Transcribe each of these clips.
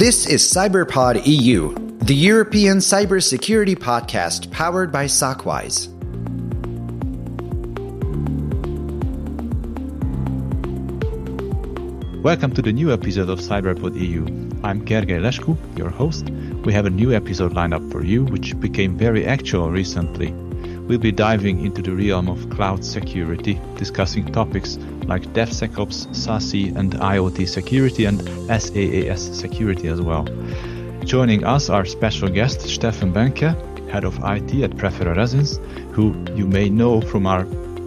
This is CyberPod EU, the European cybersecurity podcast powered by SOCWISE. Welcome to the new episode of CyberPod EU. I'm Gergely Lesku, your host. We have a new episode lined up for you, which became very actual recently. We'll be diving into the realm of cloud security, discussing topics like DevSecOps, SASE, and IoT security, and SaaS security as well. Joining us are special guest Steffen Behnke, head of IT at Prefere Resins, who you may know from our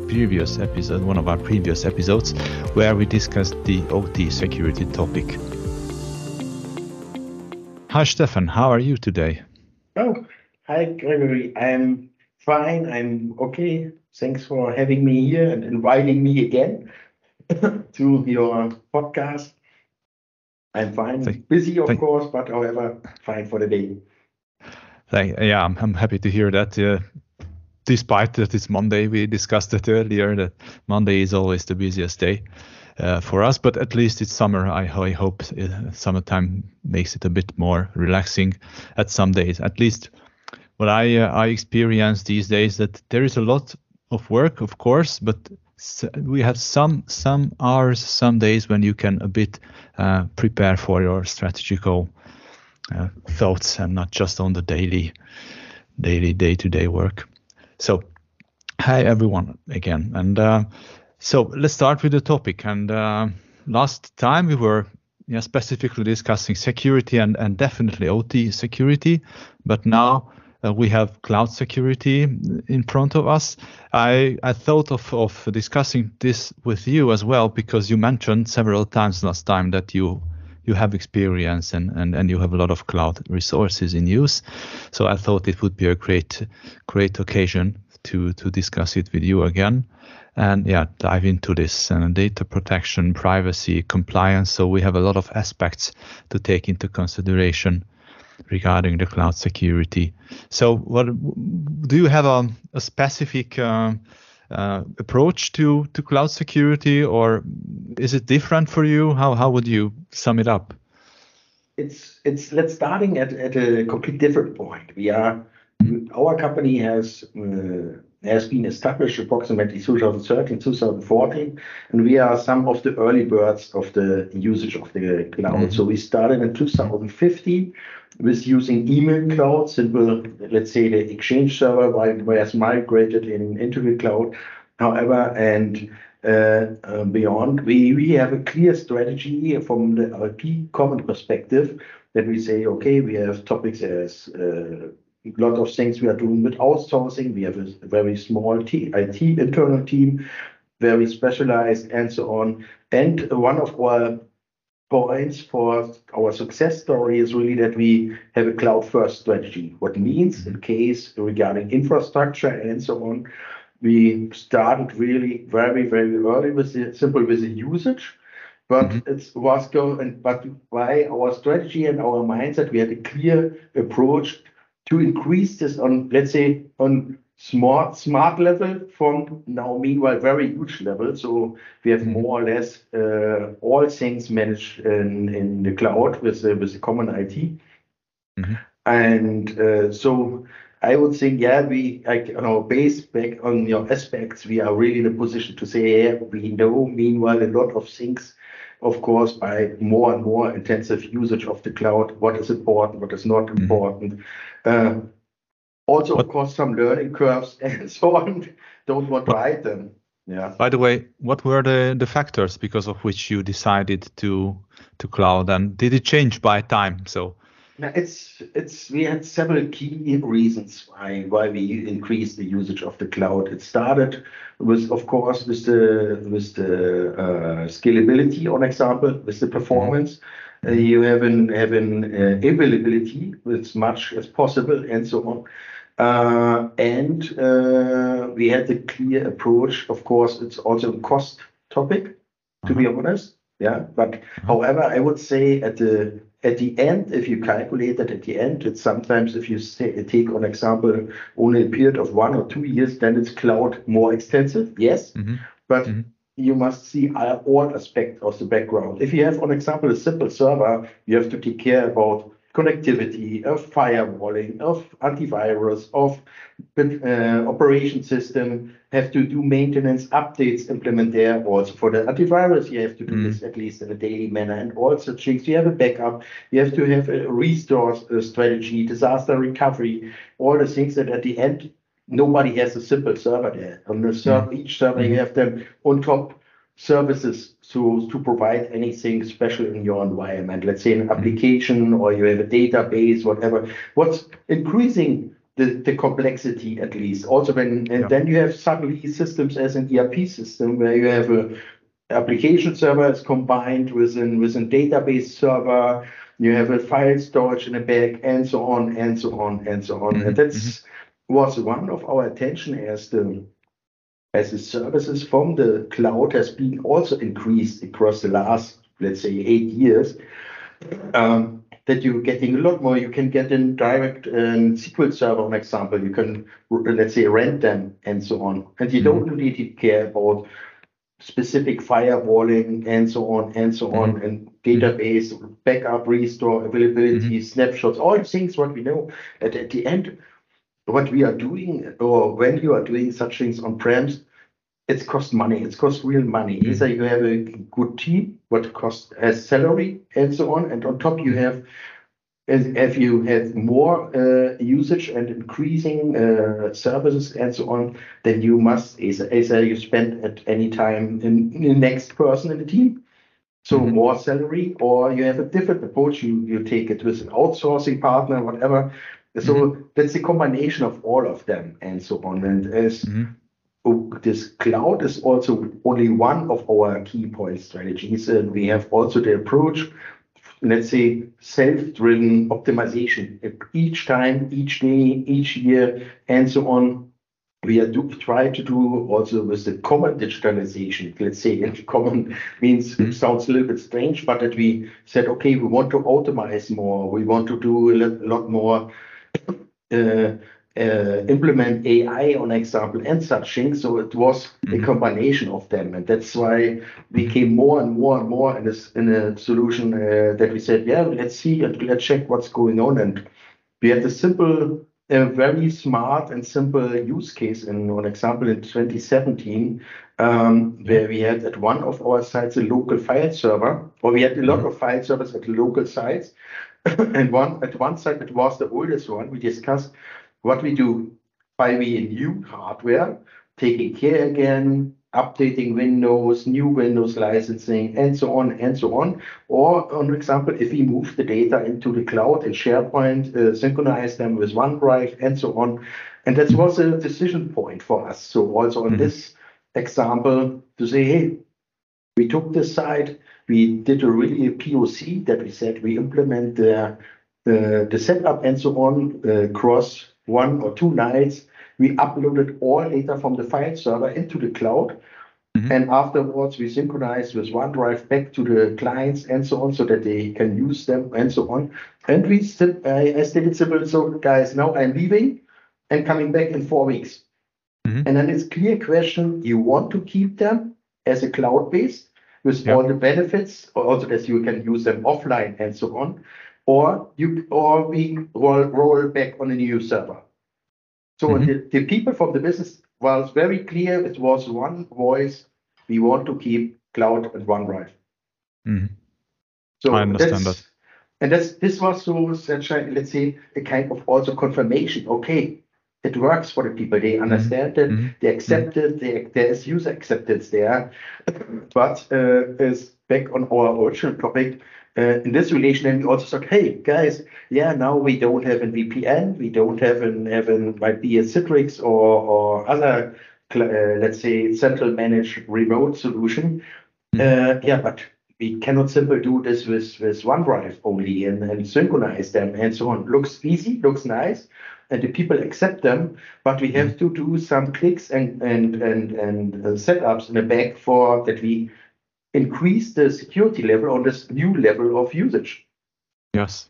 previous episode, one of our previous episodes, where we discussed the OT security topic. Hi, Stefan. How are you today? Oh, hi, Gregory. I'm fine. I'm okay. Thanks for having me here and inviting me again to your podcast. I'm fine. Thank, Busy, of thank, course, but however, fine for the day. Thank, yeah, I'm, I'm happy to hear that. Uh, despite that it's Monday, we discussed it earlier that Monday is always the busiest day uh, for us, but at least it's summer. I, I hope uh, summertime makes it a bit more relaxing at some days. At least what I uh, I experience these days that there is a lot of work, of course, but we have some some hours, some days when you can a bit uh, prepare for your strategical uh, thoughts and not just on the daily daily day to day work. So, hi everyone again, and uh, so let's start with the topic. And uh, last time we were specifically discussing security and, and definitely OT security, but now uh, we have cloud security in front of us. I, I thought of, of discussing this with you as well because you mentioned several times last time that you you have experience and, and, and you have a lot of cloud resources in use. So I thought it would be a great, great occasion to, to discuss it with you again and yeah, dive into this and data protection, privacy, compliance. So we have a lot of aspects to take into consideration regarding the cloud security. So what do you have a, a specific uh, uh, approach to, to cloud security, or is it different for you? How how would you sum it up? It's it's let's starting at, at a complete different point. We are our company has uh, has been established approximately 2013, 2014, and we are some of the early birds of the usage of the cloud. Mm-hmm. So we started in 2015 with using email cloud, simple, let's say the Exchange server was migrated in, into the cloud. However, and uh, uh, beyond, we, we have a clear strategy from the IT common perspective that we say, okay, we have topics as uh, a lot of things we are doing with outsourcing. We have a very small IT internal team, very specialized, and so on. And one of our points for our success story is really that we have a cloud-first strategy. What means in case regarding infrastructure and so on, we started really very, very early with the simple with the usage. But mm-hmm. it was going, but by our strategy and our mindset, we had a clear approach to increase this on, let's say, on smart smart level from now meanwhile very huge level. So we have mm-hmm. more or less uh, all things managed in, in the cloud with uh, with the common IT. Mm-hmm. And uh, so I would think, yeah, we like you know, based back on your aspects, we are really in a position to say, yeah, we know meanwhile a lot of things of course, by more and more intensive usage of the cloud, what is important, what is not mm-hmm. important. Uh, also, of course, some learning curves and so on. Don't want to hide them. Yeah. By the way, what were the, the factors because of which you decided to to cloud, and did it change by time? So now it's it's we had several key reasons why why we increased the usage of the cloud. It started with, of course, with the with the uh, scalability, on example, with the performance. Uh, you have an have an uh, availability as much as possible, and so on. Uh, and uh, we had a clear approach. Of course, it's also a cost topic, to be mm-hmm. honest. Yeah, but mm-hmm. however, I would say at the at the end, if you calculate that at the end, it's sometimes if you say, take on example only a period of one or two years, then it's cloud more extensive. Yes, mm-hmm. but mm-hmm. you must see all aspects of the background. If you have, for example, a simple server, you have to take care about connectivity, of firewalling, of antivirus, of uh, operation system, have to do maintenance, updates, implement there. Also for the antivirus, you have to do mm. this at least in a daily manner and all such things. You have a backup, you have to have a restore uh, strategy, disaster recovery, all the things that at the end, nobody has a simple server there. On the server, mm. each server, you mm-hmm. have them on top services to, to provide anything special in your environment. Let's say an application or you have a database, whatever. What's increasing the, the complexity at least. Also when and yeah. then you have suddenly systems as an ERP system where you have a application server is combined with an with a database server, you have a file storage in the back, and so on and so on and so on. Mm-hmm. And that's mm-hmm. was one of our attention as the as the services from the cloud has been also increased across the last, let's say, eight years, um, that you're getting a lot more. You can get in direct um, SQL Server, for example. You can, let's say, rent them and so on. And you don't mm-hmm. really care about specific firewalling and so on and so on mm-hmm. and database backup restore availability mm-hmm. snapshots all things what we know at, at the end what we are doing or when you are doing such things on prems it's cost money it's cost real money mm-hmm. either you have a good team what costs as salary and so on and on top you have as if you have more uh, usage and increasing uh, services and so on, then you must, either you spend at any time in, in the next person in the team. So mm-hmm. more salary, or you have a different approach. You you take it with an outsourcing partner, whatever. So mm-hmm. that's a combination of all of them and so on. And as mm-hmm. this cloud is also only one of our key point strategies, and we have also the approach, let's say, self-driven optimization. Each time, each day, each year, and so on, we are do, try to do also with the common digitalization. Let's say and common means mm-hmm. sounds a little bit strange, but that we said, okay, we want to automate more. We want to do a lot more implement AI on example and such things. So it was mm-hmm. a combination of them, and that's why we came more and more and more in this in a solution uh, that we said, yeah, let's see and let's check what's going on. And we had a simple, a very smart and simple use case in one example in 2017, um, where we had at one of our sites a local file server, or we had a lot mm-hmm. of file servers at local sites, and one at one side, it was the oldest one. We discussed what we do by we new hardware, taking care again, updating Windows, new Windows licensing, and so on and so on. Or, for example, if we move the data into the cloud and SharePoint, uh, synchronize them with OneDrive, and so on. And that was a decision point for us. So also on mm-hmm. this example, to say, hey, we took this site, we did a really POC that we said we implement the, the, the setup and so on uh, across one or two nights. We uploaded all data from the file server into the cloud. Mm-hmm. And afterwards, we synchronized with OneDrive back to the clients and so on so that they can use them and so on. And we st- I, I stated simple, so guys, now I'm leaving and coming back in four weeks. Mm-hmm. And then it's clear question, you want to keep them as a cloud base with all the benefits, also that you can use them offline and so on, or you or we roll, roll back on a new server. So mm-hmm. the, the people from the business was very clear. It was one voice. We want to keep cloud and OneDrive. Mm-hmm. So I understand that. And that's this was so a, let's say a kind of also confirmation. Okay, it works for the people. They mm-hmm. understand it. Mm-hmm. They accept it. They, there is user acceptance there. But uh, is back on our original topic. Uh, in this relation, and we also said, hey guys, yeah, now we don't have a VPN, we don't have an have an might be a Citrix or or other uh, let's say central managed remote solution. Mm-hmm. Uh, yeah, but we cannot simply do this with with OneDrive only and, and synchronize them and so on. Looks easy, looks nice, and the people accept them, but we have to do some clicks and and and and uh, setups in the back for that we increase the security level on this new level of usage. Yes.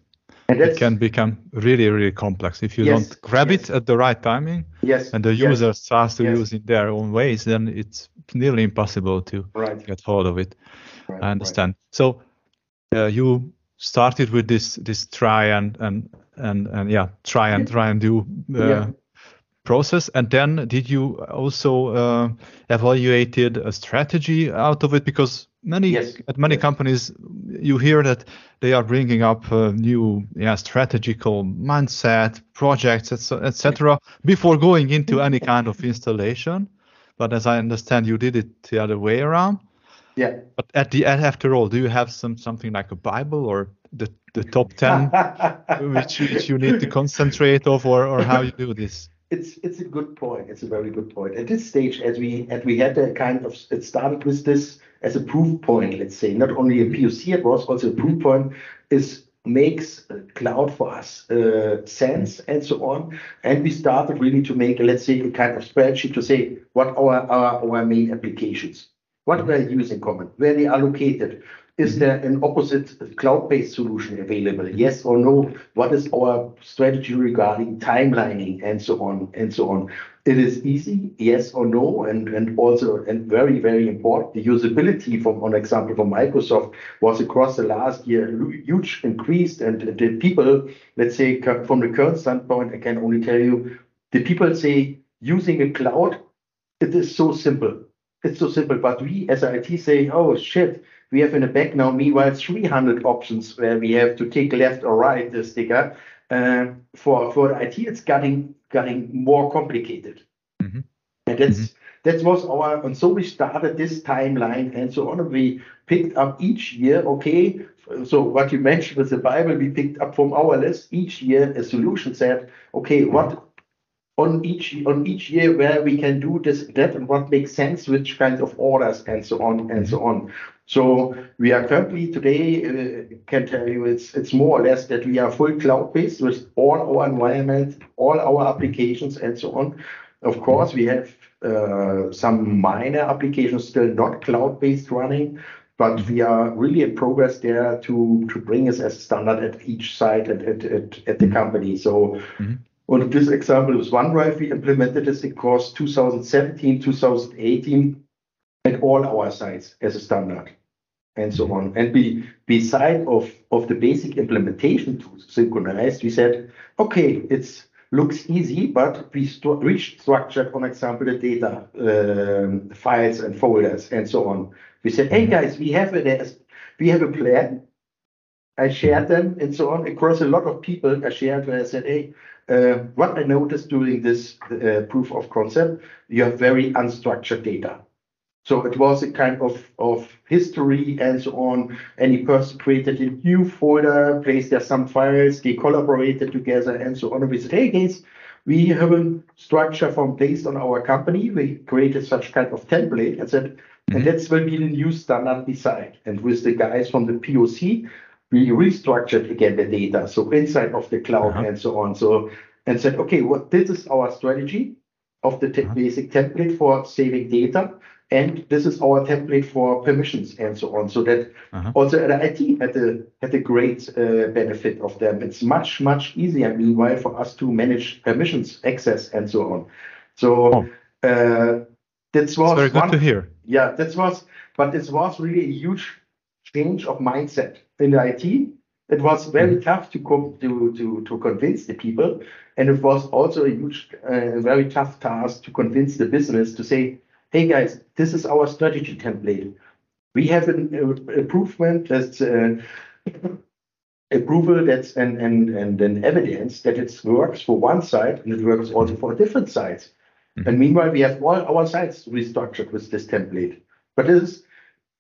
And it can become really, really complex if you yes, don't grab yes. it at the right timing. Yes. And the user yes, starts to use in their own ways, then it's nearly impossible to Right. get hold of it. Right, I understand. So uh, you started with this this try and and and and yeah, try and try and do uh, Yeah. process, and then did you also uh, evaluated a strategy out of it? Because many Yes. at many Yes. companies you hear that they are bringing up uh, new yeah strategical mindset projects etc before going into any kind of installation but as i understand you did it the other way around Yeah. but at the end, after all, do you have some something like a Bible or the, the top ten which which you need to concentrate of, or, or how you do this? It's it's a good point. It's a very good point. At this stage, as we as we had a kind of it started with this as a proof point. Let's say not only a POC, it was also a proof point. Is makes cloud for us uh, sense and so on. And we started really to make let's say a kind of spreadsheet to say what our our, our main applications, what we're using common, where they are located. Is mm-hmm. there an opposite cloud-based solution available? Yes or no? What is our strategy regarding timelining and so on and so on? It is easy, yes or no, and and also and very very important. The usability, from one example from Microsoft, was across the last year huge increased, and the people, let's say from the current standpoint, I can only tell you, the people say using a cloud, it is so simple. It's so simple, but we as IT say, oh shit, we have in the back now, meanwhile, 300 options where we have to take left or right the sticker. Uh, for for IT, it's getting getting more complicated, Mm-hmm. and that's that was our. And so we started this timeline and so on. And we picked up each year. Okay, so what you mentioned with the Bible, we picked up from our list each year a solution set. Okay, what on each on each year where we can do this that and what makes sense which kinds of orders and so on and so on. So we are currently today uh, can tell you it's it's more or less that we are full cloud based with all our environment all our applications and so on. Of course we have uh, some minor applications still not cloud based running but we are really in progress there to to bring us as standard at each site at at, at, at the company. So and this example is OneDrive. We implemented this across 2017, 2018 at all our sites as a standard and so on. And we, beside of, the basic implementation tools synchronized, we said, okay, it looks easy, but we st- restructured, on example, the data um, files and folders and so on. We said, hey guys, we have a, we have a plan. I shared them and so on across a lot of people. I shared where I said, hey, what I noticed during this uh, proof of concept, you have very unstructured data. So it was a kind of, of history and so on. Any person created a new folder, placed there some files, they collaborated together and so on. And we said, hey guys, we have a structure from based on our company. We created such kind of template and said, and that will be the new standard beside. And with the guys from the POC, we restructured again the data, so inside of the cloud Uh-huh. and so on. So and said, okay, what this is our strategy of the te- basic template for saving data, and this is our template for permissions and so on. So that Uh-huh. also the IT had a had a great uh, benefit of them. It's much much easier, meanwhile, for us to manage permissions, access, and so on. So Oh. uh, that was It's very good one to hear. yeah, that was, but this was really a huge change of mindset in the IT. It was very tough to come to, to, to convince the people. And it was also a huge, uh, very tough task to convince the business to say, hey guys, this is our strategy template. We have an uh, improvement that's uh, approval that's and, and, and an evidence that it works for one side and it works also for different sides. And meanwhile, we have all our sites restructured with this template. But this is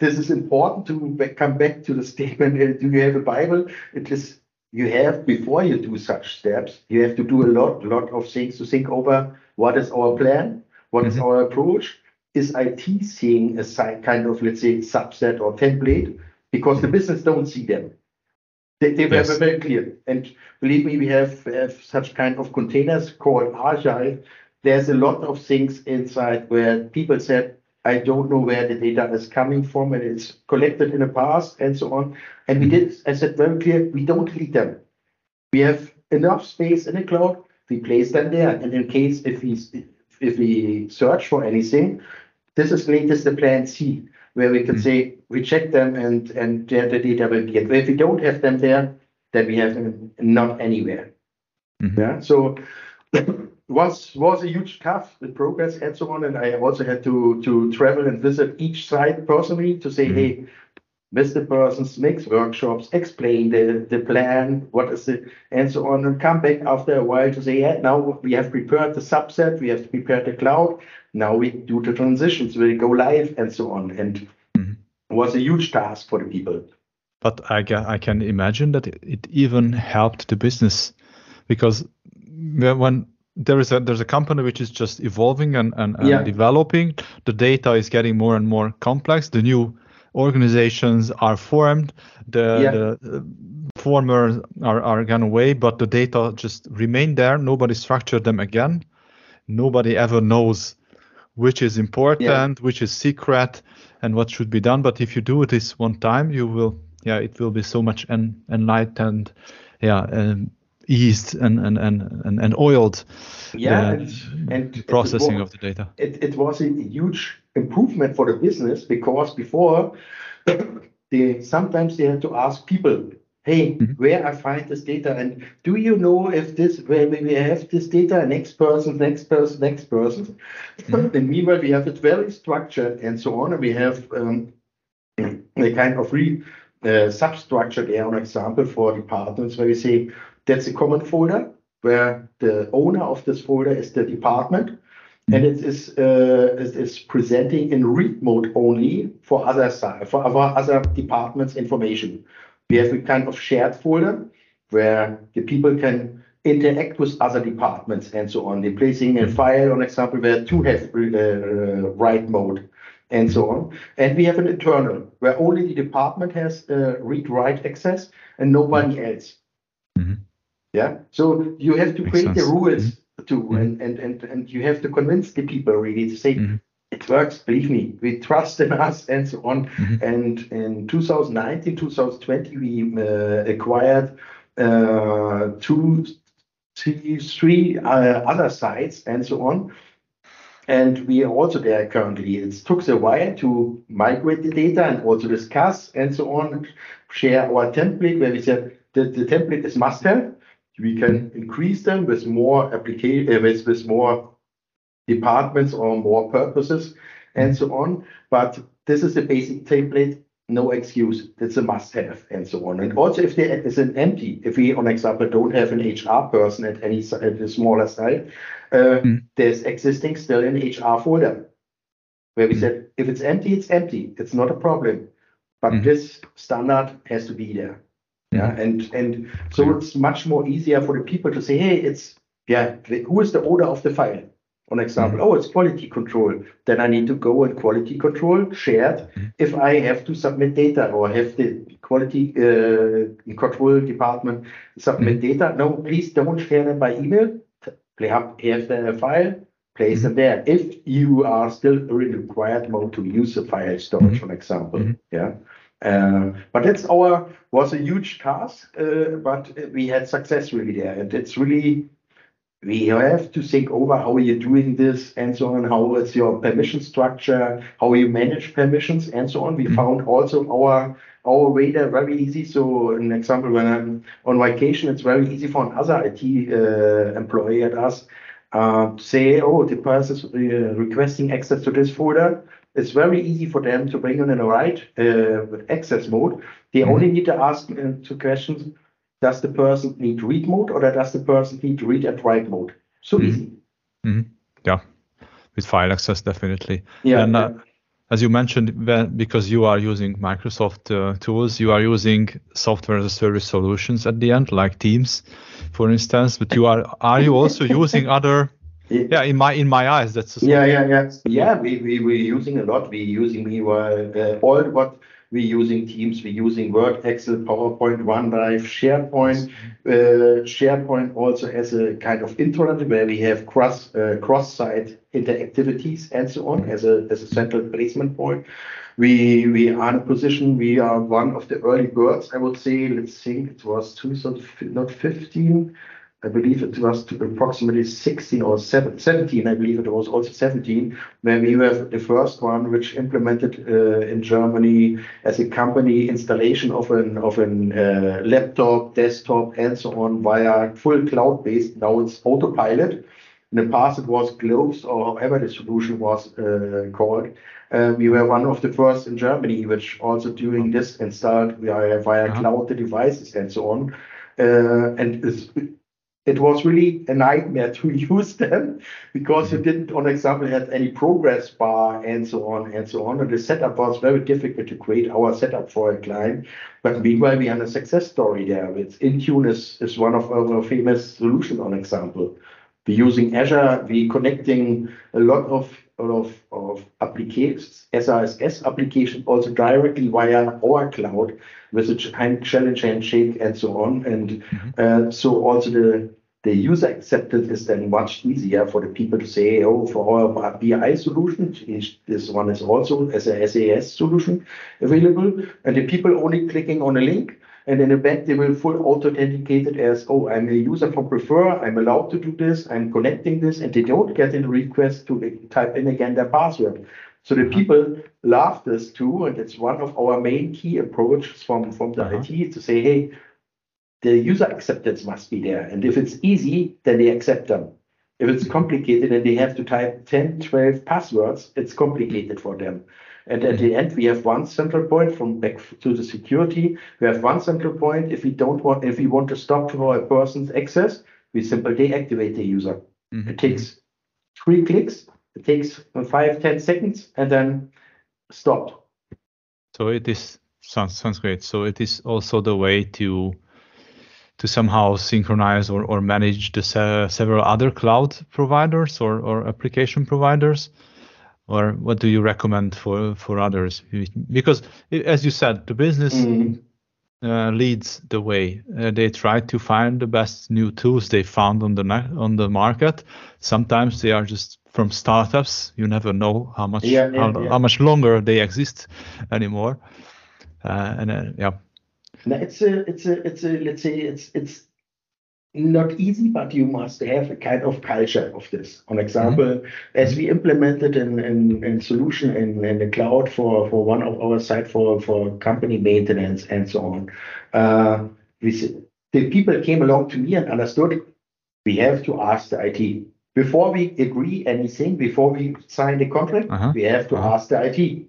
this is important to come back to the statement: uh, Do you have a Bible? It is you have before you do such steps. You have to do a lot, lot of things to think over. What is our plan? What is our approach? Is IT seeing a side kind of let's say subset or template because the business don't see them. They, they Yes. were very clear. And believe me, we have, have such kind of containers called Agile. There's a lot of things inside where people said, I don't know where the data is coming from and it's collected in the past and so on. And we did, I said very clear, we don't delete them. We have enough space in the cloud, we place them there. And in case if we if we search for anything, this is latest the plan C, where we can mm. say we check them and and the, the data will be. If we don't have them there, then we have them not anywhere. Mm-hmm. Yeah. So was was a huge tough the progress and so on. And I also had to to travel and visit each site personally to say, mm-hmm. hey, Mr. Persons makes workshops, explain the, the plan, what is it, and so on, and come back after a while to say, yeah, now we have prepared the subset, we have prepared the cloud, now we do the transitions, we go live, and so on. And it was a huge task for the people. But I, I can imagine that it even helped the business because when there is a there's a company which is just evolving and, and, and Yeah. developing, the data is getting more and more complex. The new organizations are formed, the, Yeah. the uh, former are, are gone away, but the data just remain there. Nobody structured them again. Nobody ever knows which is important, which is secret, and what should be done. But if you do this one time, you will, yeah, it will be so much en- enlightened, yeah, um, eased and and and and, and oiled. Yeah, the and, and processing wa- of the data. it, it was a huge improvement for the business because before they sometimes they had to ask people hey where i find this data and do you know if this where we have this data next person next person next person and meanwhile we have it very structured and so on and we have um, a kind of re uh, substructure there an example for departments where we say that's a common folder where the owner of this folder is the department and it is uh, it is presenting in read mode only for other for our other departments information. We have a kind of shared folder where the people can interact with other departments and so on. They're placing a file, on example, where two have uh, write mode and so on. And we have an internal where only the department has uh, read-write access and nobody else. Yeah. So you have to Makes create the sense. rules too, and, and and and you have to convince the people really to say it works. Believe me, we trust in us, and so on. And in 2019, 2020, we uh, acquired uh, two, three, three uh, other sites, and so on. And we are also there currently. It took a while to migrate the data and also discuss and so on, share our template where we said that the template is must have. We can increase them with more application, uh, with, with more departments or more purposes and so on. But this is the basic template, no excuse. It's a must have and so on. And also if there is an empty, if we, on example, don't have an HR person at any at a smaller site, uh, there's existing still an HR folder where we said if it's empty, it's empty. It's not a problem. But this standard has to be there. Yeah, and and so it's much more easier for the people to say, hey, it's yeah, the- who is the owner of the file? On example, mm-hmm. oh, it's quality control. Then I need to go and quality control shared. Mm-hmm. If I have to submit data or have the quality uh, control department submit mm-hmm. data, no, please don't share them by email. Play up, have the file, place them there. If you are still in required mode to use the file storage, for example, yeah. Uh, but that's our was a huge task, uh, but we had success really there, and it's really we have to think over how you're doing this and so on, how is your permission structure, how you manage permissions and so on. We found also our our way there very easy. So an example, when I'm on vacation, it's very easy for another IT uh, employee at us uh, to say, oh, the person is uh, requesting access to this folder. It's very easy for them to bring in a right uh, with access mode. They only need to ask uh, two questions. Does the person need read mode or does the person need read and write mode? So easy. Yeah, with file access definitely. Yeah, And uh, yeah. as you mentioned, when- because you are using Microsoft uh, tools, you are using software as a service solutions at the end, like Teams, for instance. But you are are you also using other? Yeah. Yeah, in my in my eyes, that's a Yeah, yeah, yeah. Yeah, we, we, we're using a lot. We're using meanwhile uh, all what we're using Teams, we're using Word, Excel, PowerPoint, OneDrive, SharePoint. Uh, SharePoint also has a kind of intranet where we have cross uh, cross-site interactivities and so on as a as a central placement point. We we are in a position. We are one of the early birds. I would say. Let's think. It was 2015, not 15. I believe it was to approximately 16 or 17, I believe it was also 17, where we were the first one which implemented uh, in Germany as a company installation of an of an uh, laptop, desktop, and so on via full cloud-based. Now it's autopilot. In the past, it was Globes or however the solution was uh, called. Uh, we were one of the first in Germany, which also doing this installed via, via uh-huh. cloud the devices and so on. Uh, and it was really a nightmare to use them because you didn't, on example, have any progress bar and so on and so on. And the setup was very difficult to create our setup for a client. But meanwhile, we had a success story there. It's Intune is, is one of our famous solution, on example. We're using Azure, we're connecting a lot of of, of applications, SRSS application also directly via our cloud with a challenge handshake and so on. And mm-hmm. uh, so also the the user acceptance is then much easier for the people to say, oh, for our BI solution, this one is also as a SaaS solution available. And the people only clicking on a link and in the back, they will full authenticated as, oh, I'm a user from Prefere. I'm allowed to do this. I'm connecting this. And they don't get a request to type in again their password. So the people love this too. And it's one of our main key approaches from, from the uh-huh. IT to say, hey, the user acceptance must be there. And if it's easy, then they accept them. If it's complicated and they have to type 10, 12 passwords, it's complicated for them. And at the end, we have one central point from back to the security. We have one central point. If we don't want, if we want to stop for a person's access, we simply deactivate the user. Mm-hmm. It takes three clicks. It takes five, ten seconds, and then stopped. So it is sounds sounds great. So it is also the way to to somehow synchronize or, or manage the se- several other cloud providers or, or application providers or what do you recommend for for others? Because as you said the business mm. uh, leads the way. Uh, they try to find the best new tools they found on the on the market. Sometimes they are just from startups. You never know how much yeah, yeah, how, yeah. how, much longer they exist anymore. Uh, and uh, yeah. Now it's a it's a it's a let's say it's it's not easy, but you must have a kind of culture of this. On example, mm-hmm. as we implemented in, solution in, in the cloud for, for one of our site for, for company maintenance and so on, uh, we, the people came along to me and understood we have to ask the IT. Before we agree anything, before we sign the contract, uh-huh. we have to uh-huh. ask the IT.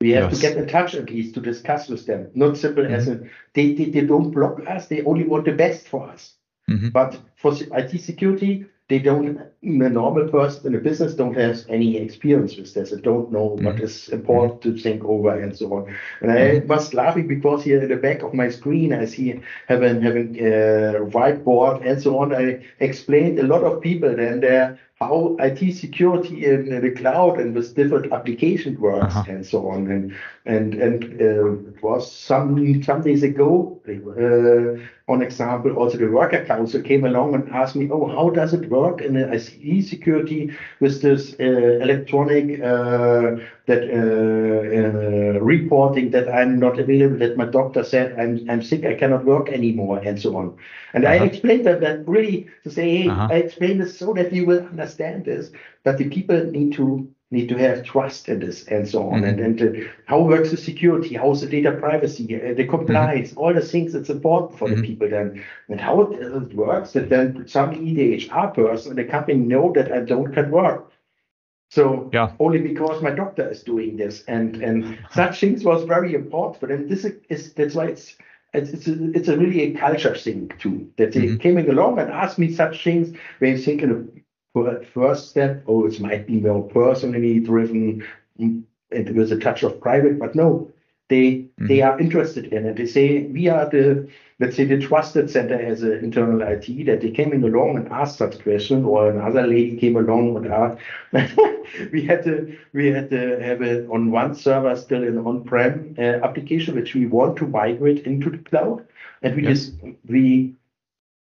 We have yes. to get in touch at least to discuss with them. Not simple mm-hmm. as a, they, they, they don't block us, they only want the best for us. Mm-hmm. But for IT security, they don't, a normal person in a business don't have any experience with this and don't know mm-hmm. what is important to think over and so on. And I was laughing because here in the back of my screen, I see having having a whiteboard and so on. I explained a lot of people then there how IT security in, the cloud and with different application works uh-huh. and so on. And and and uh, it was some some days ago, uh, on example, also the worker council came along and asked me, oh, how does it work in the IT security with this uh, electronic uh, that uh, uh, reporting that I'm not available, that my doctor said I'm I'm sick, I cannot work anymore, and so on. And uh-huh. I explained that that really to say, hey, uh-huh. I explained this so that you will understand this, but the people need to need to have trust in this and so on. Mm-hmm. And, and uh, how works the security? How's the data privacy? Uh, the compliance? Mm-hmm. All the things that's important for mm-hmm. the people then. And how it, it works that then suddenly the HR person and the company know that I don't can work. So yeah. only because my doctor is doing this, and and such things was very important for them. This is that's why it's it's it's a, it's a really a culture thing too. That they mm-hmm. came along and asked me such things when you think in a first step, oh, it might be more personally driven mm, and with a touch of private, but no, they mm-hmm. they are interested in it. They say we are the let's say the trusted center as an internal IT that they came in along and asked such question, or another lady came along and asked. we had to we had to have it on one server still an on-prem uh, application which we want to migrate into the cloud, and we yes. just we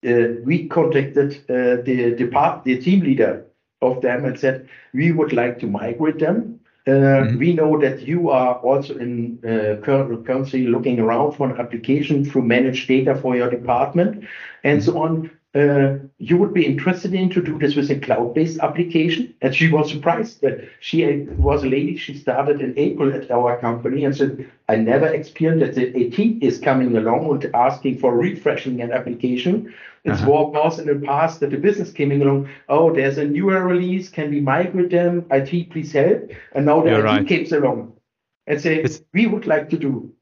we contacted uh, the depart the team leader of them and said we would like to migrate them Mm-hmm. We know that you are also in uh, currently looking around for an application to manage data for your department and so on. Uh, you would be interested in to do this with a cloud-based application. And she was surprised that she was a lady. She started in April at our company and said, I never experienced that the AT is coming along and asking for refreshing an application. It's uh-huh. more was in the past that the business came along. Oh, there's a newer release. Can we migrate them? IT, please help. And now the You're IT right. comes along and say, it's, we would like to do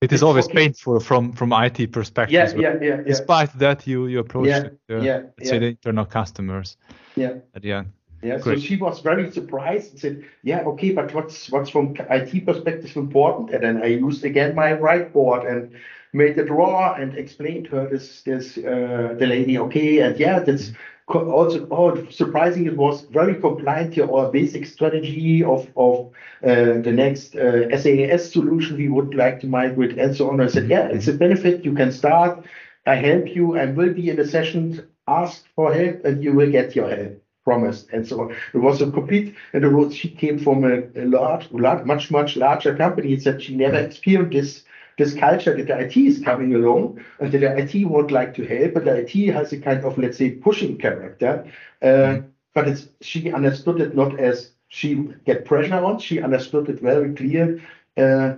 it is always painful from from IT perspective. Yeah, yeah, yeah, yeah. Despite that, you you approach yeah, the, uh, yeah, let's yeah. say the internal customers. Yeah. At the end. Yeah. Great. So she was very surprised and said, "Yeah, okay, but what's what's from IT perspective important?" And then I used again my whiteboard and made the draw and explained to her this this uh, the lady, okay, and yeah, that's also oh, surprising it was very compliant to our basic strategy of of uh, the next uh, SaaS solution we would like to migrate and so on. I said, yeah, it's a benefit. You can start. I help you and will be in the session. Ask for help and you will get your help promised and so on. It was a complete, and the road she came from a, a large, large, much, much larger company. Said she never experienced this this culture that the IT is coming along and that the IT would like to help, but the IT has a kind of, let's say, pushing character. Uh, mm-hmm. But it's, she understood it not as she get pressure on. She understood it very clear. Uh,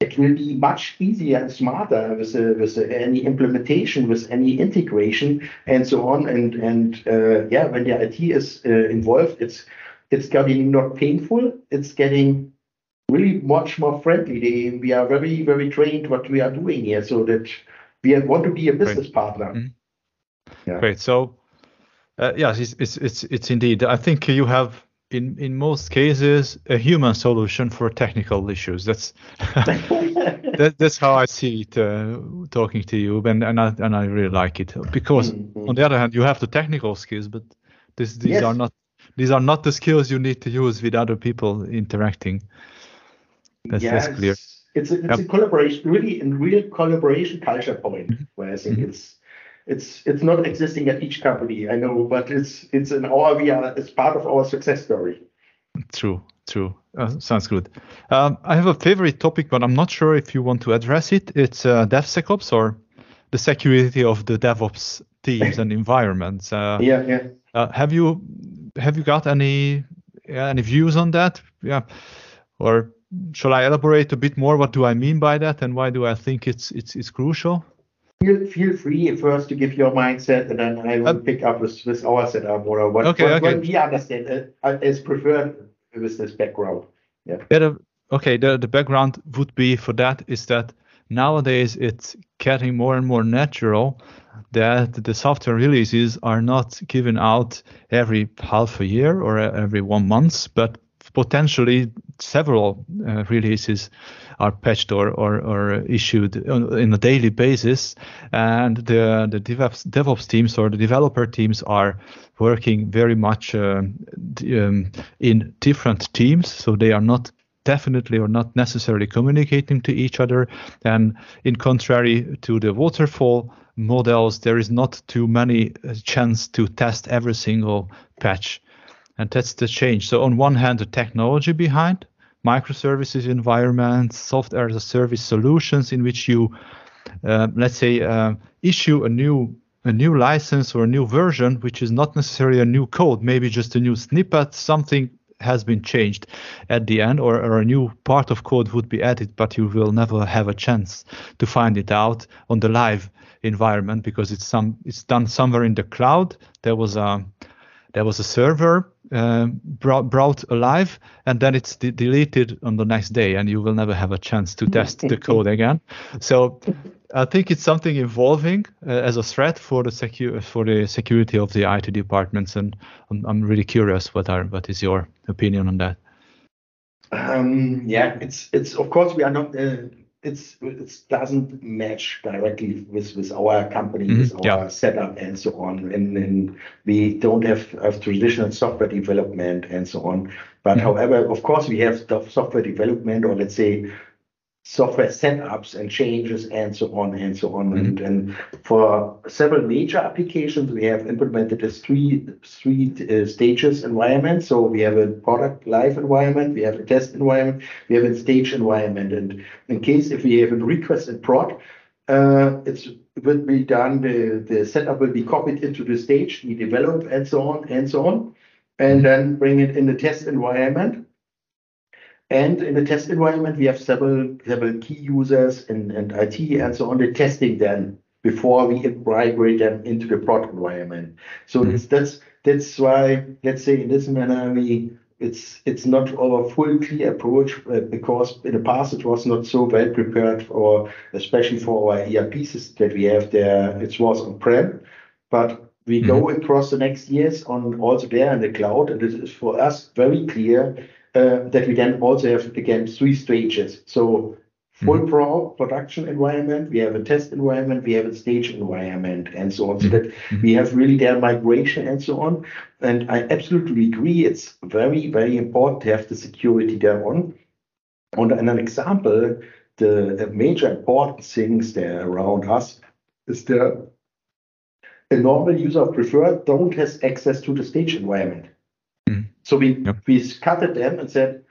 it will be much easier and smarter with, uh, with uh, any implementation, with any integration, and so on. And and uh, yeah, when the IT is uh, involved, it's it's getting not painful. It's getting really much more friendly. They, we are very, very trained what we are doing here so that we want to be a business Great. partner. Mm-hmm. Yeah. Great. So, uh, yes, it's, it's, it's, it's indeed. I think you have in in most cases a human solution for technical issues. That's that, that's how I see it. Uh, talking to you, and and I and I really like it because mm-hmm. on the other hand, you have the technical skills, but this, these yes. are not these are not the skills you need to use with other people interacting. That's clear. It's, it's a, it's yep. a collaboration, really, in real collaboration culture point, mm-hmm. where I think mm-hmm. it's it's it's not existing at each company. I know, but it's it's in our we are it's part of our success story. True, true. Uh, sounds good. Um, I have a favorite topic, but I'm not sure if you want to address it. It's uh, DevSecOps or the security of the DevOps teams and environments. Uh, yeah, yeah. Uh, have you have you got any any views on that? Yeah, or shall I elaborate a bit more? What do I mean by that, and why do I think it's it's it's crucial? Feel, feel free first to give your mindset, and then I will uh, pick up with, with our setup or what, okay, what, okay. what we understand uh, as preferred with this background. Yeah. the, okay. The the background would be for that is that nowadays it's getting more and more natural that the software releases are not given out every half a year or every one month, but potentially several uh, releases are patched or, or, or issued on, a daily basis. And the, the DevOps, DevOps teams or the developer teams are working very much uh, um, in different teams. So they are not definitely or not necessarily communicating to each other. And in contrary to the waterfall models, there is not too many uh, chance to test every single patch and that's the change. So on one hand, the technology behind microservices environments, software as a service solutions in which you, uh, let's say, uh, issue a new a new license or a new version, which is not necessarily a new code, maybe just a new snippet, something has been changed at the end, or, or, a new part of code would be added, but you will never have a chance to find it out on the live environment because it's some it's done somewhere in the cloud. There was a there was a server uh, brought, brought alive and then it's de- deleted on the next day and you will never have a chance to test the code again. So i think it's something evolving uh, as a threat for the secu- for the security of the IT departments and I'm, I'm really curious what are what is your opinion on that? Um, yeah it's it's of course we are not uh, it's it doesn't match directly with with our company, mm-hmm. with our yeah. setup and so on. And, and we don't have, have traditional software development and so on. But mm-hmm. however, of course, we have software development or let's say software setups and changes and so on and so on. Mm-hmm. And, and for several major applications, we have implemented a three three uh, stages environment. So we have a product live environment, we have a test environment, we have a stage environment. And in case if we have a request in prod, uh, it's it will be done. The, the setup will be copied into the stage, we develop and so on and so on, and then bring it in the test environment. And in the test environment, we have several several key users and, and IT and so on. The testing then before we migrate them into the prod environment. So mm-hmm. that's that's why let's say in this manner we it's it's not our full clear approach uh, because in the past it was not so well prepared for especially for our ERP system that we have there. It was on prem, but we mm-hmm. go across the next years on also there in the cloud, and it is for us very clear uh, that we then also have, again, three stages. So full mm-hmm. pro production environment, we have a test environment, we have a stage environment, and so on. So that mm-hmm. we have really their migration and so on. And I absolutely agree, it's very, very important to have the security there on. And an example, the, the major important things there around us is the a normal user of Prefere don't have access to the stage environment. So we yep. we scattered them and said,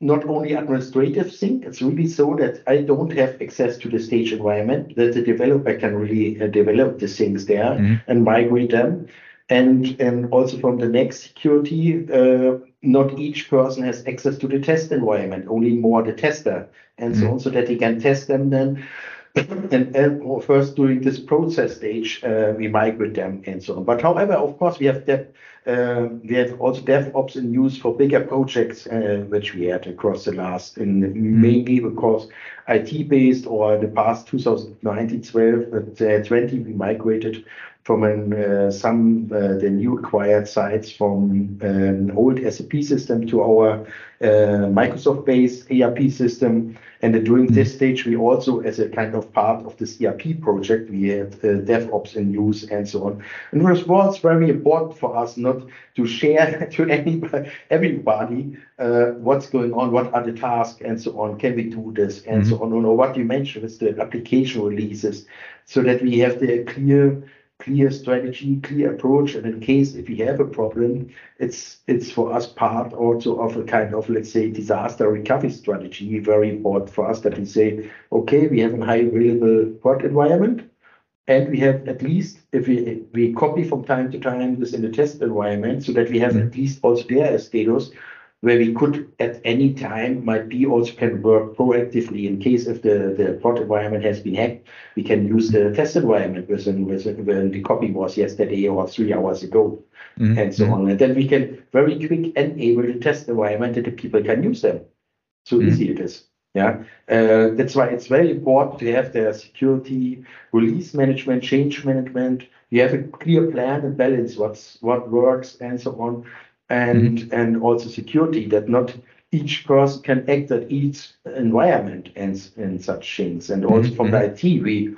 not only administrative thing, it's really so that I don't have access to the stage environment, that the developer can really uh, develop the things there mm-hmm. and migrate them. And, and also from the next security, uh, not each person has access to the test environment, only more the tester, and mm-hmm. so on, so that he can test them then and, and first during this process stage, uh, we migrate them and so on. But however, of course, we have that we have also DevOps in use for bigger projects, uh, which we had across the last, in mm-hmm. mainly because IT based or the past 2019, 12, uh, 20, we migrated from uh, some uh, the new acquired sites from an old SAP system to our uh, Microsoft-based ERP system. And during mm-hmm. this stage, we also, as a kind of part of this ERP project, we had uh, DevOps in use and so on. And it was very important for us not to share to anybody, everybody uh, what's going on, what are the tasks, and so on. Can we do this, and mm-hmm. so on. Or what you mentioned is the application releases, so that we have the clear clear strategy, clear approach, and in case if we have a problem, it's it's for us part also of a kind of let's say disaster recovery strategy. Very important for us that we say, okay, we have a high available prod environment, and we have at least if we we copy from time to time this in the test environment, so that we have mm-hmm. at least also there a status where we could at any time might be also can work proactively in case if the, the prod environment has been hacked, we can use the test environment within, within when the copy was yesterday or three hours ago mm-hmm. and so on. And then we can very quick enable the test environment that the people can use them. So mm-hmm. easy it is. Yeah, uh, that's why it's very important to have the security, release management, change management. You have a clear plan and balance what's what works and so on and mm-hmm. and also security that not each person can act at each environment and and such things. And also mm-hmm. from the IT, we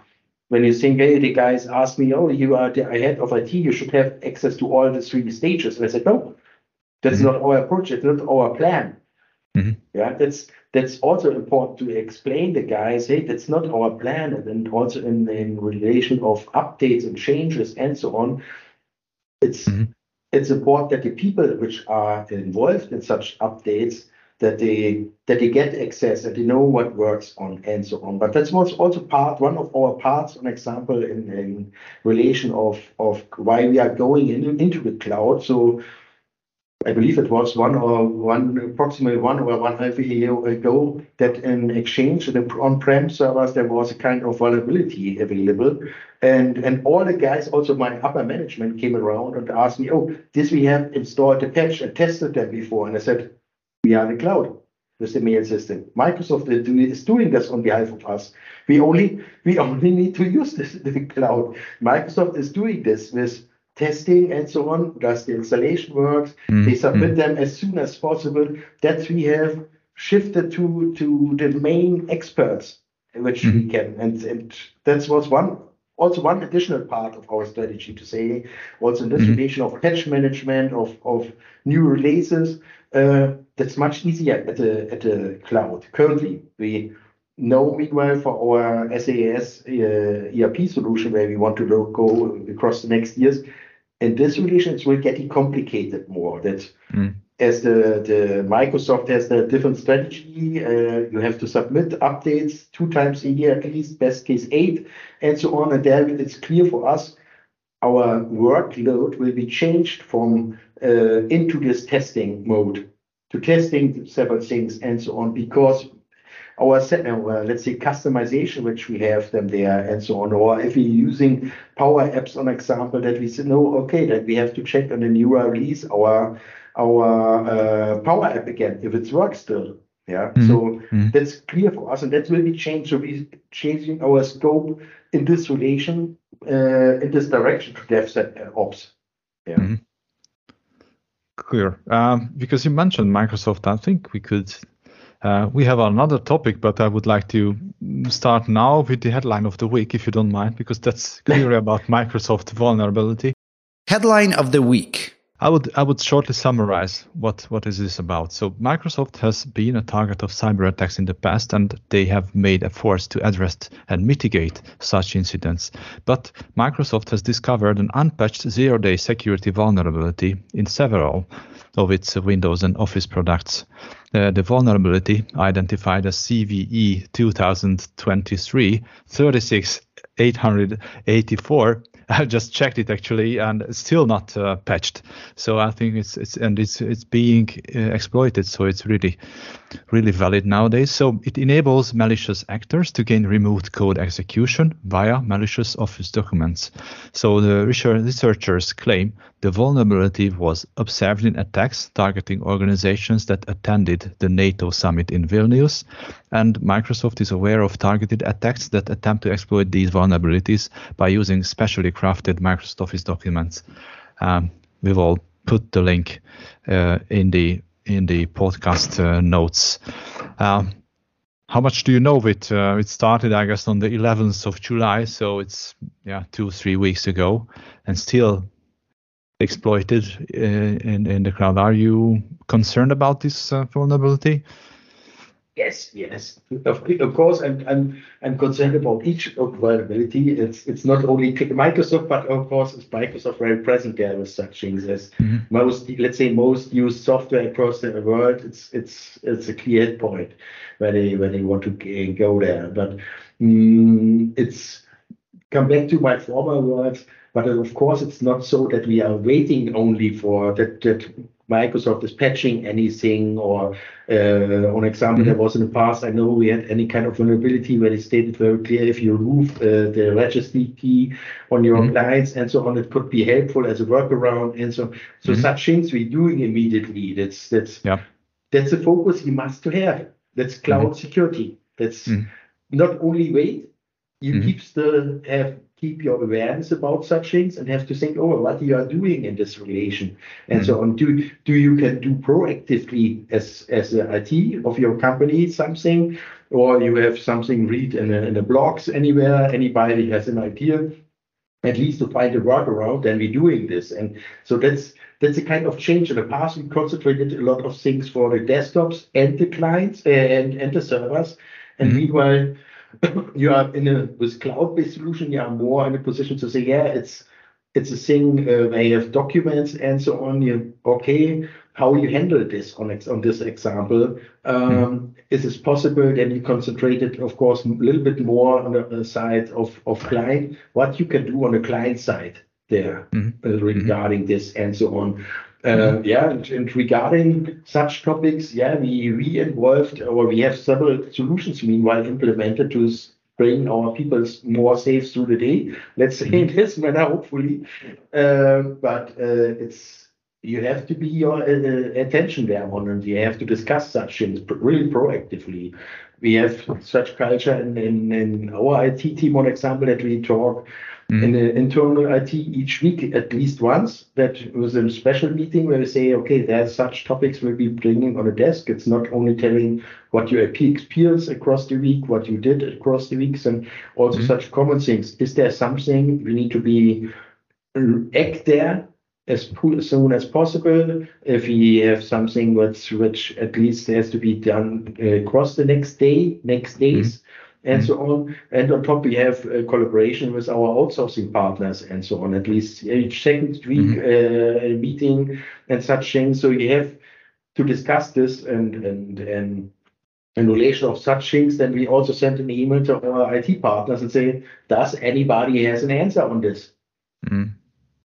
when you think, hey, the guys ask me, oh, you are the head of IT, you should have access to all the three stages. And I said, no, that's mm-hmm. not our approach, it's not our plan. Mm-hmm. Yeah, that's that's also important to explain the guys, hey, that's not our plan. And then also in, in relation of updates and changes and so on, it's mm-hmm it's important that the people which are involved in such updates that they that they get access that they know what works on and so on. But that's also part one of our parts an example in, in relation of of why we are going in, into the cloud. So I believe it was one or one approximately one or one half a year ago that in exchange the on-prem servers there was a kind of vulnerability available, and and all the guys, also my upper management, came around and asked me, "Oh, this we have installed the patch and tested that before," and I said, "We are in the cloud." With the mail system, Microsoft is doing this on behalf of us. We only we only need to use this the cloud. Microsoft is doing this with testing and so on, does the installation work? Mm, they submit them as soon as possible. That we have shifted to to the main experts, which mm. we can, and, and that was one also one additional part of our strategy to say also in this mm-hmm. relation of patch management of of new releases uh, that's much easier at the at the cloud currently we know meanwhile for our SaaS uh, ERP solution where we want to go across the next years in this relation, it's will getting complicated more. That mm. as the, the Microsoft has a different strategy, uh, you have to submit updates two times a year at least, best case eight, and so on. And then it's clear for us our workload will be changed from uh, into this testing mode to testing several things and so on because our uh, let's say customization which we have them there and so on or if we're using power apps on example that we say no okay that we have to check on the new release our our uh, power app again if it's works still yeah mm-hmm. so mm-hmm. that's clear for us and that will be changed so we're changing our scope in this relation uh, in this direction to DevSecOps yeah mm-hmm. clear um, because you mentioned microsoft i think we could uh, we have another topic, but I would like to start now with the headline of the week, if you don't mind, because that's clearly about Microsoft vulnerability. Headline of the week. I would I would shortly summarize what what is this about. So Microsoft has been a target of cyber attacks in the past, and they have made efforts to address and mitigate such incidents. But Microsoft has discovered an unpatched zero-day security vulnerability in several of its Windows and Office products. Uh, the vulnerability, identified as CVE 2023 36884, I just checked it actually, and it's still not uh, patched. So I think it's it's and it's it's being uh, exploited. So it's really really valid nowadays. So it enables malicious actors to gain remote code execution via malicious Office documents. So the researchers claim the vulnerability was observed in attacks targeting organizations that attended the NATO summit in Vilnius, and Microsoft is aware of targeted attacks that attempt to exploit these vulnerabilities by using specially crafted Microsoft Office documents. Um, we will put the link uh, in the in the podcast uh, notes. Um, how much do you know of it? Uh, it started, I guess, on the 11th of July, so it's yeah two three weeks ago, and still exploited uh, in in the cloud. Are you concerned about this uh, vulnerability? Yes, yes, of, of course, I'm, I'm, I'm concerned about each vulnerability. It's it's not only Microsoft, but of course, it's Microsoft very present there with such things as mm-hmm. most, let's say, most used software across the world. It's it's it's a clear point when they when they want to go there. But um, it's come back to my former words. But of course, it's not so that we are waiting only for that that Microsoft is patching anything or uh, on example, there mm-hmm. was in the past, I know we had any kind of vulnerability where they stated very clear if you remove uh, the registry key on your mm-hmm. clients and so on, it could be helpful as a workaround and so on. so mm-hmm. such things we're doing immediately. That's that's yeah. that's a focus you must have. That's cloud mm-hmm. security. That's mm-hmm. not only wait, you mm-hmm. keep still have keep your awareness about such things and have to think, oh, what you are doing in this relation and mm-hmm. so on. Do do you can do proactively as as an IT of your company something, or you have something read in a, in the blogs anywhere. Anybody has an idea, at least to find a workaround. Then we're doing this, and so that's that's a kind of change. In the past, we concentrated a lot of things for the desktops and the clients and and the servers, and mm-hmm. meanwhile you are in a with cloud-based solution, you are more in a position to say, yeah, it's it's a thing uh, where you have documents and so on. You okay, how you handle this on on this example? Um, mm. Is this possible? Then you concentrate it, of course, a little bit more on the side of of client. What you can do on the client side there mm. uh, regarding mm. this and so on. Uh, yeah, and, and, regarding such topics, yeah, we we involved or we have several solutions meanwhile implemented to bring our people more safe through the day. Let's say in this manner, hopefully. Uh, but uh, it's you have to be your uh, attention there on, and you have to discuss such things really proactively. We have such culture in, in, in our IT team, on example, that we talk mm. in the internal IT each week at least once. That was a special meeting where we say, okay, there's such topics we'll be bringing on a desk. It's not only telling what your IP experience across the week, what you did across the weeks, and also mm. such common things. Is there something we need to be act there as soon as possible. If we have something which which at least has to be done uh, across the next day, next days, mm and mm so on. And on top, we have a collaboration with our outsourcing partners and so on, at least each second week mm uh, meeting and such things. So you have to discuss this and and and in relation of such things, then we also send an email to our IT partners and say, does anybody has an answer on this? Mm.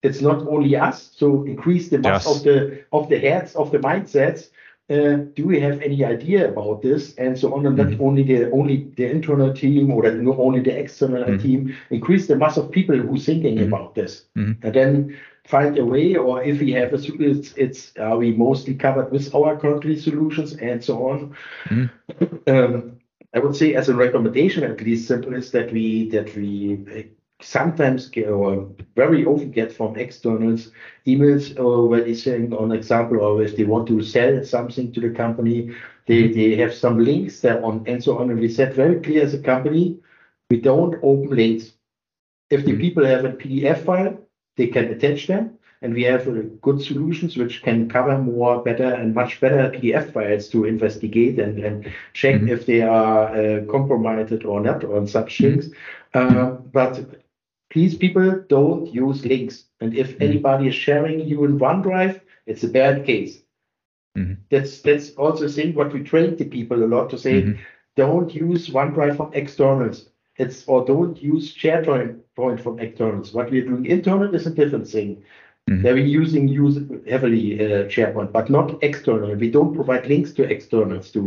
It's not only us. So increase the mass Yes. of the of the heads of the mindsets. Uh, do we have any idea about this and so on? And not only the only the internal team or that not only the external team. Increase the mass of people who thinking about this, Mhm. and then find a way. Or if we have a it's it's are we mostly covered with our country solutions and so on. Mhm. Um, I would say as a recommendation, at least simple is that we that we uh, sometimes get or very often get from externals emails or where they saying on example or if they want to sell something to the company, they, they have some links there on and so on. And we said very clear as a company, we don't open links. If the people have a PDF file, they can attach them. And we have uh, good solutions which can cover more better and much better PDF files to investigate and, and check Mhm. if they are uh, compromised or not on such things. Uh, but please, people, don't use links. And if anybody is sharing you in OneDrive, it's a bad case. Mhm. That's that's also a thing what we train the people a lot to say. Mhm. Don't use OneDrive from externals. It's or don't use SharePoint point from externals. What we're doing internal is a different thing. Mhm. They're using use heavily uh, SharePoint, but not external. We don't provide links to externals to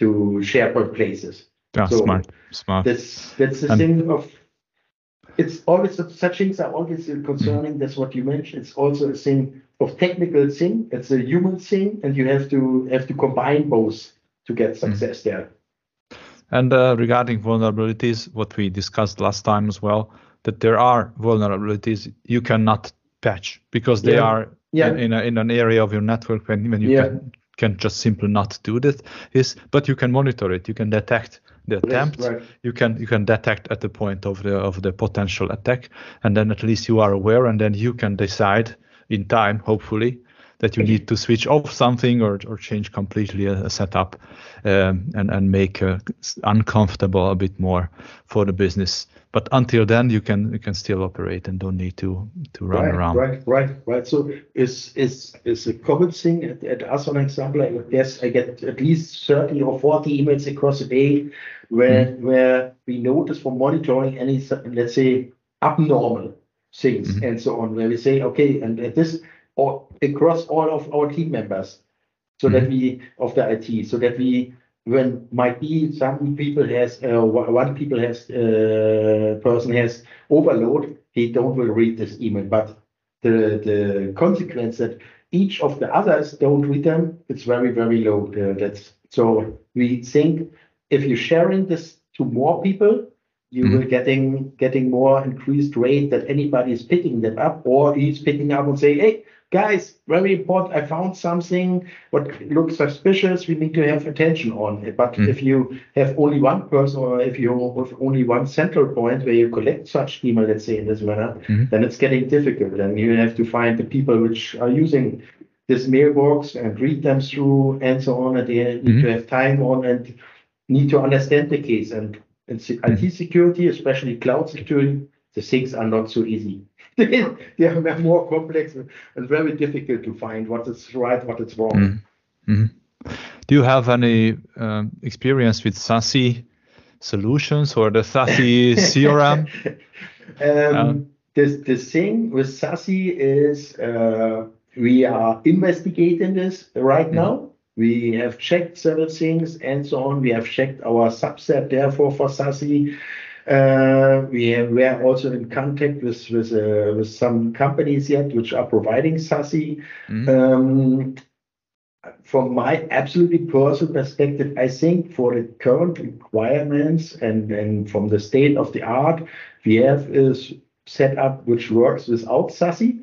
to SharePoint places. Yeah, So smart, smart. That's that's the And- thing of. It's always such things are always concerning. That's what you mentioned. It's also a thing of technical thing. It's a human thing, and you have to have to combine both to get success there. And uh, regarding vulnerabilities, what we discussed last time as well, that there are vulnerabilities you cannot patch because they Yeah. are Yeah. in, in, a, in an area of your network when, when you Yeah. Can, just simply not do this. Is but you can monitor it. You can detect the attempt. right. You can you can detect at the point of the of the potential attack, and then at least you are aware, and then you can decide in time, hopefully, that you need to switch off something or, or change completely a, a setup um, and, and make uh, uncomfortable a bit more for the business. But until then, you can you can still operate and don't need to to run right, around. Right, right, right. So is is is a common thing at, at us, for example, I guess I get at least 30 or 40 emails across a day where Mm-hmm. where we notice from monitoring any let's say abnormal things Mm-hmm. and so on, where we say, okay, and at this or across all of our team members, so that Mm-hmm. we of the IT, so that we when might be some people has uh, one people has uh, person has overload, he don't will read this email, but the the consequence that each of the others don't read them, it's very very low. Uh, that's so we think if you're sharing this to more people, you Mhm. will getting getting more increased rate that anybody is picking them up, or he's picking up and say, hey. Guys, very important. I found something what looks suspicious. We need to have attention on it. But Mm. if you have only one person, or if you have only one central point where you collect such email, let's say in this manner, Mhm. then it's getting difficult. And you have to find the people which are using this mailbox and read them through and so on. And they need Mhm. to have time on and need to understand the case. And in se- IT security, especially cloud security, the things are not so easy. they are more complex and very difficult to find what is right, what is wrong. Mm. Mhm. Do you have any um, experience with SASE solutions or the SASE CRM? Um, Um, the, the thing with SASE is uh, we are investigating this right Mhm. now. We have checked several things and so on. We have checked our subset, therefore, for SASE. Uh, we have, we are also in contact with with, uh, with some companies yet which are providing SASE. Mhm. Um, from my absolutely personal perspective, I think for the current requirements and, and from the state of the art, we have is set up which works without SASE.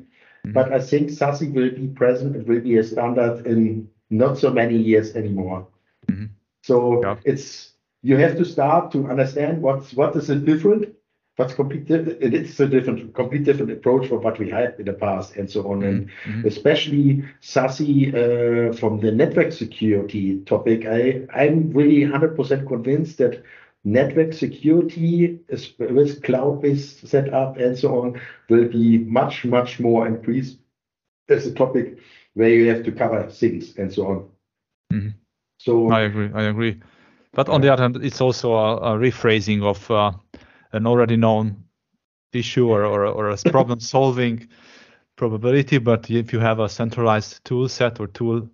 Mhm. But I think SASE will be present, it will be a standard in not so many years anymore. Mhm. So Yeah. it's you have to start to understand what's what is it different, what's complete different. It is a different, complete different approach from what we had in the past and so on. And Mhm. especially SASE uh, from the network security topic, I, I'm really 100% convinced that network security is, with cloud-based setup and so on will be much, much more increased as a topic where you have to cover things and so on. Mhm. So I agree. I agree. But on the other hand, it's also a, a rephrasing of uh, an already known issue or, or, or a problem solving probability. But if you have a centralized tool set or tool,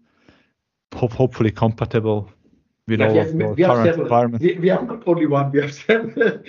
hope, hopefully compatible with Yeah, all of we have current environment. We, we have not only one. We have several.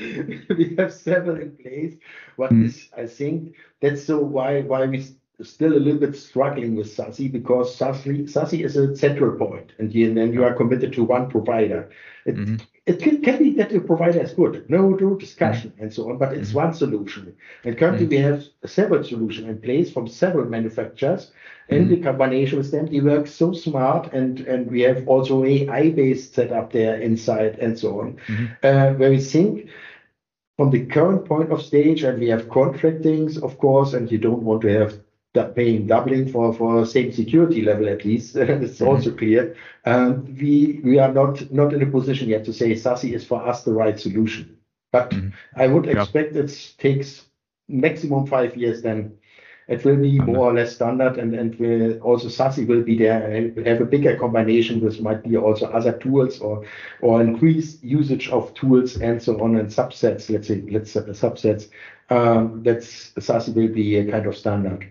we have several in place. What Mm. is, I think, that's so why why we still a little bit struggling with SASE because SASE SASE is a central point, and, you, and then you are committed to one provider. It, Mhm. it can, can be that the provider is good, no, no discussion and so on, but it's Mm-hmm. one solution. And currently we have several solutions in place from several manufacturers. And Mm-hmm. the combination with them, they work so smart, and and we have also AI-based setup there inside and so on, Mm-hmm. uh, where we think from the current point of stage, and we have contractings, of course, and you don't want to have paying doubling for for same security level at least. it's also clear. Um, we we are not not in a position yet to say SASE is for us the right solution. But I would Yeah. expect it takes maximum five years. Then it will be more or less standard, and and will also SASE will be there and have a bigger combination with might be also other tools or or increased usage of tools and so on and subsets. Let's say let's subsets. Um, that's SASE will be a kind of standard.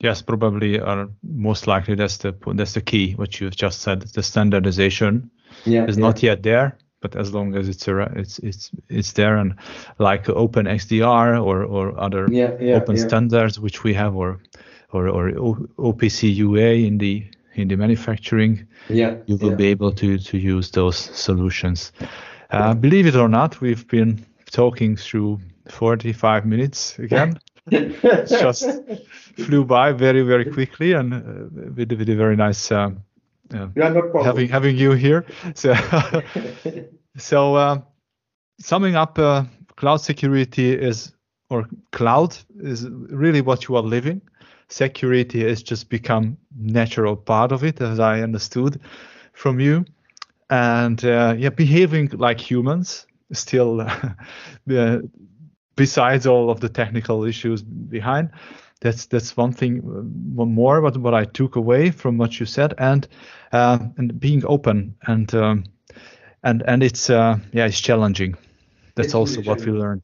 Yes, probably. Uh, most likely, that's the that's the key. What you've just said. The standardization Yeah, is yeah. not yet there, but as long as it's it's it's it's there, and like Open XDR or or other Yeah, open standards which we have, or or or OPC UA in the in the manufacturing, Yeah, you will be able to to use those solutions. Uh, believe it or not, we've been talking through 45 minutes again. just flew by very very quickly and uh, a very nice um, uh, Yeah, no having having you here. So so uh, summing up uh, cloud security is or cloud is really what you are living. Security has just become natural part of it as i understood from you. And uh, yeah behaving like humans still uh, besides all of the technical issues behind that's that's one thing one more what, what i took away from what you said and uh, and being open and um, and and it's uh, yeah it's challenging that's It's also really what we learned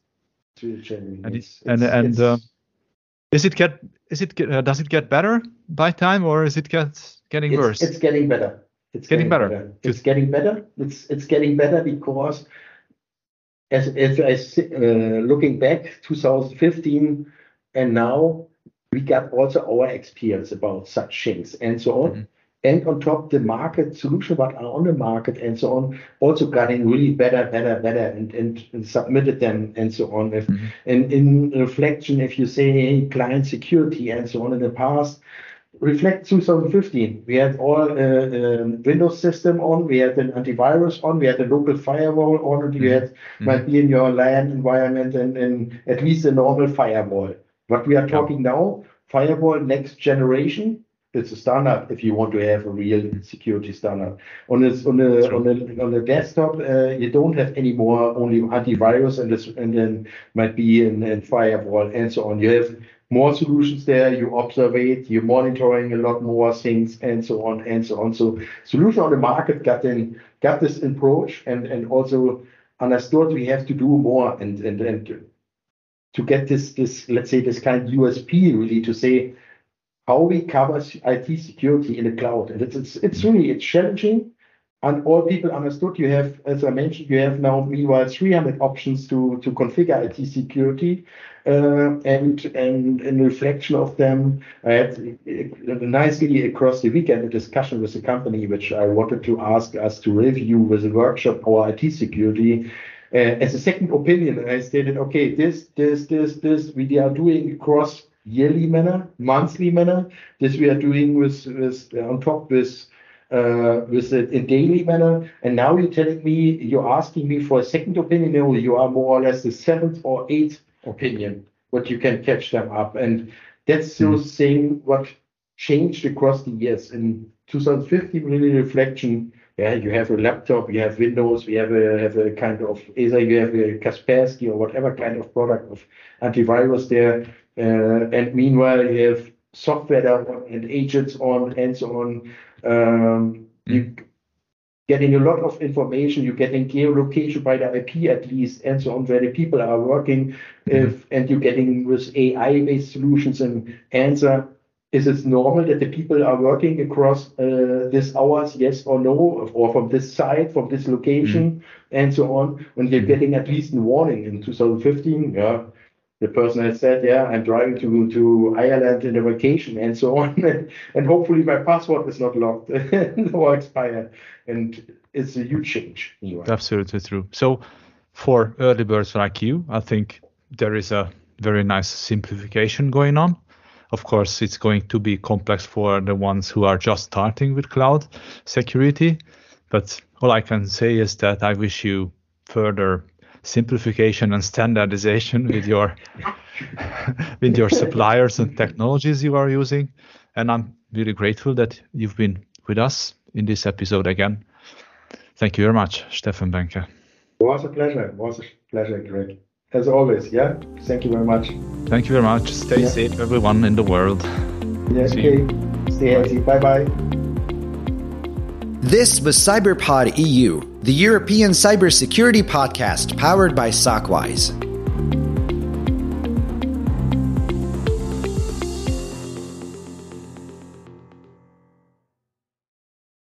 It's really challenging. and It's- it, and it's- and uh, is it get is it get, uh, does it get better by time or is it get getting it's, worse It's getting better. It's Getting better. It's getting better. It's it's getting better because as as I si- uh, looking back 2015 and now we got also our experience about such things and so on. Mm-hmm. And on top, the market solution, what are on the market and so on, also getting really better, better, better, and, and, and submitted them and so on. If, Mm-hmm. And in reflection, if you say hey, client security and so on in the past, reflect 2015. We had all uh, um, Windows system on, we had an antivirus on, we had a local firewall on, you had might be in your LAN environment and, and at least a normal firewall. What we are talking now, firewall next generation. It's a standard if you want to have a real security standard. On this, on the on the on the desktop, uh, you don't have any more only antivirus and this, and then might be in, in firewall and so on. You have more solutions there. You observe it. You're monitoring a lot more things and so on and so on. So solution on the market got in got this approach and and also understood we have to do more and and and to get this this let's say this kind of USP really to say how we cover IT security in the cloud. And it's, it's, it's really, it's challenging. And all people understood you have, as I mentioned, you have now meanwhile 300 options to, to configure IT security. Uh, and, and in reflection of them, I had uh, nicely across the weekend a discussion with the company, which I wanted to ask us to review with a workshop our IT security. Uh, as a second opinion, I stated, okay, this, this, this, this, we are doing across yearly manner, monthly manner. This we are doing with, with on top with uh, with it in daily manner. And now you're telling me you're asking me for a second opinion. No, you are more or less the seventh or eighth opinion. What you can catch them up, and that's so saying what changed across the years. In 2015, really reflection. Yeah, you have a laptop, you have Windows, we have a have a kind of either you have a Kaspersky or whatever kind of product of antivirus there. Uh, and meanwhile, you have software and agents on and so on. Um, you, getting a lot of information. You're getting geolocation by the IP at least, and so on, where the people are working. Mm-hmm. If and you're getting with AI-based solutions and answer. Is it normal that the people are working across uh, this hours, yes or no, or from this site, from this location, mm-hmm. and so on? When they're mm-hmm. getting at least a warning in 2015, yeah, the person has said, yeah, I'm driving to, to Ireland in a vacation and so on. and hopefully my password is not locked or expired. And it's a huge change. Anyway. Absolutely true. So for early birds like you, I think there is a very nice simplification going on. Of course, it's going to be complex for the ones who are just starting with cloud security. But all I can say is that I wish you further simplification and standardization with your with your suppliers and technologies you are using. And I'm really grateful that you've been with us in this episode again. Thank you very much, Steffen Behnke. It was a pleasure. It was a pleasure, Greg. As always, yeah. Thank you very much. Thank you very much. Stay yeah. safe, everyone in the world. Yeah, See okay. You. Stay healthy. Bye bye. This was CyberPod EU, the European cybersecurity podcast powered by SOCWISE.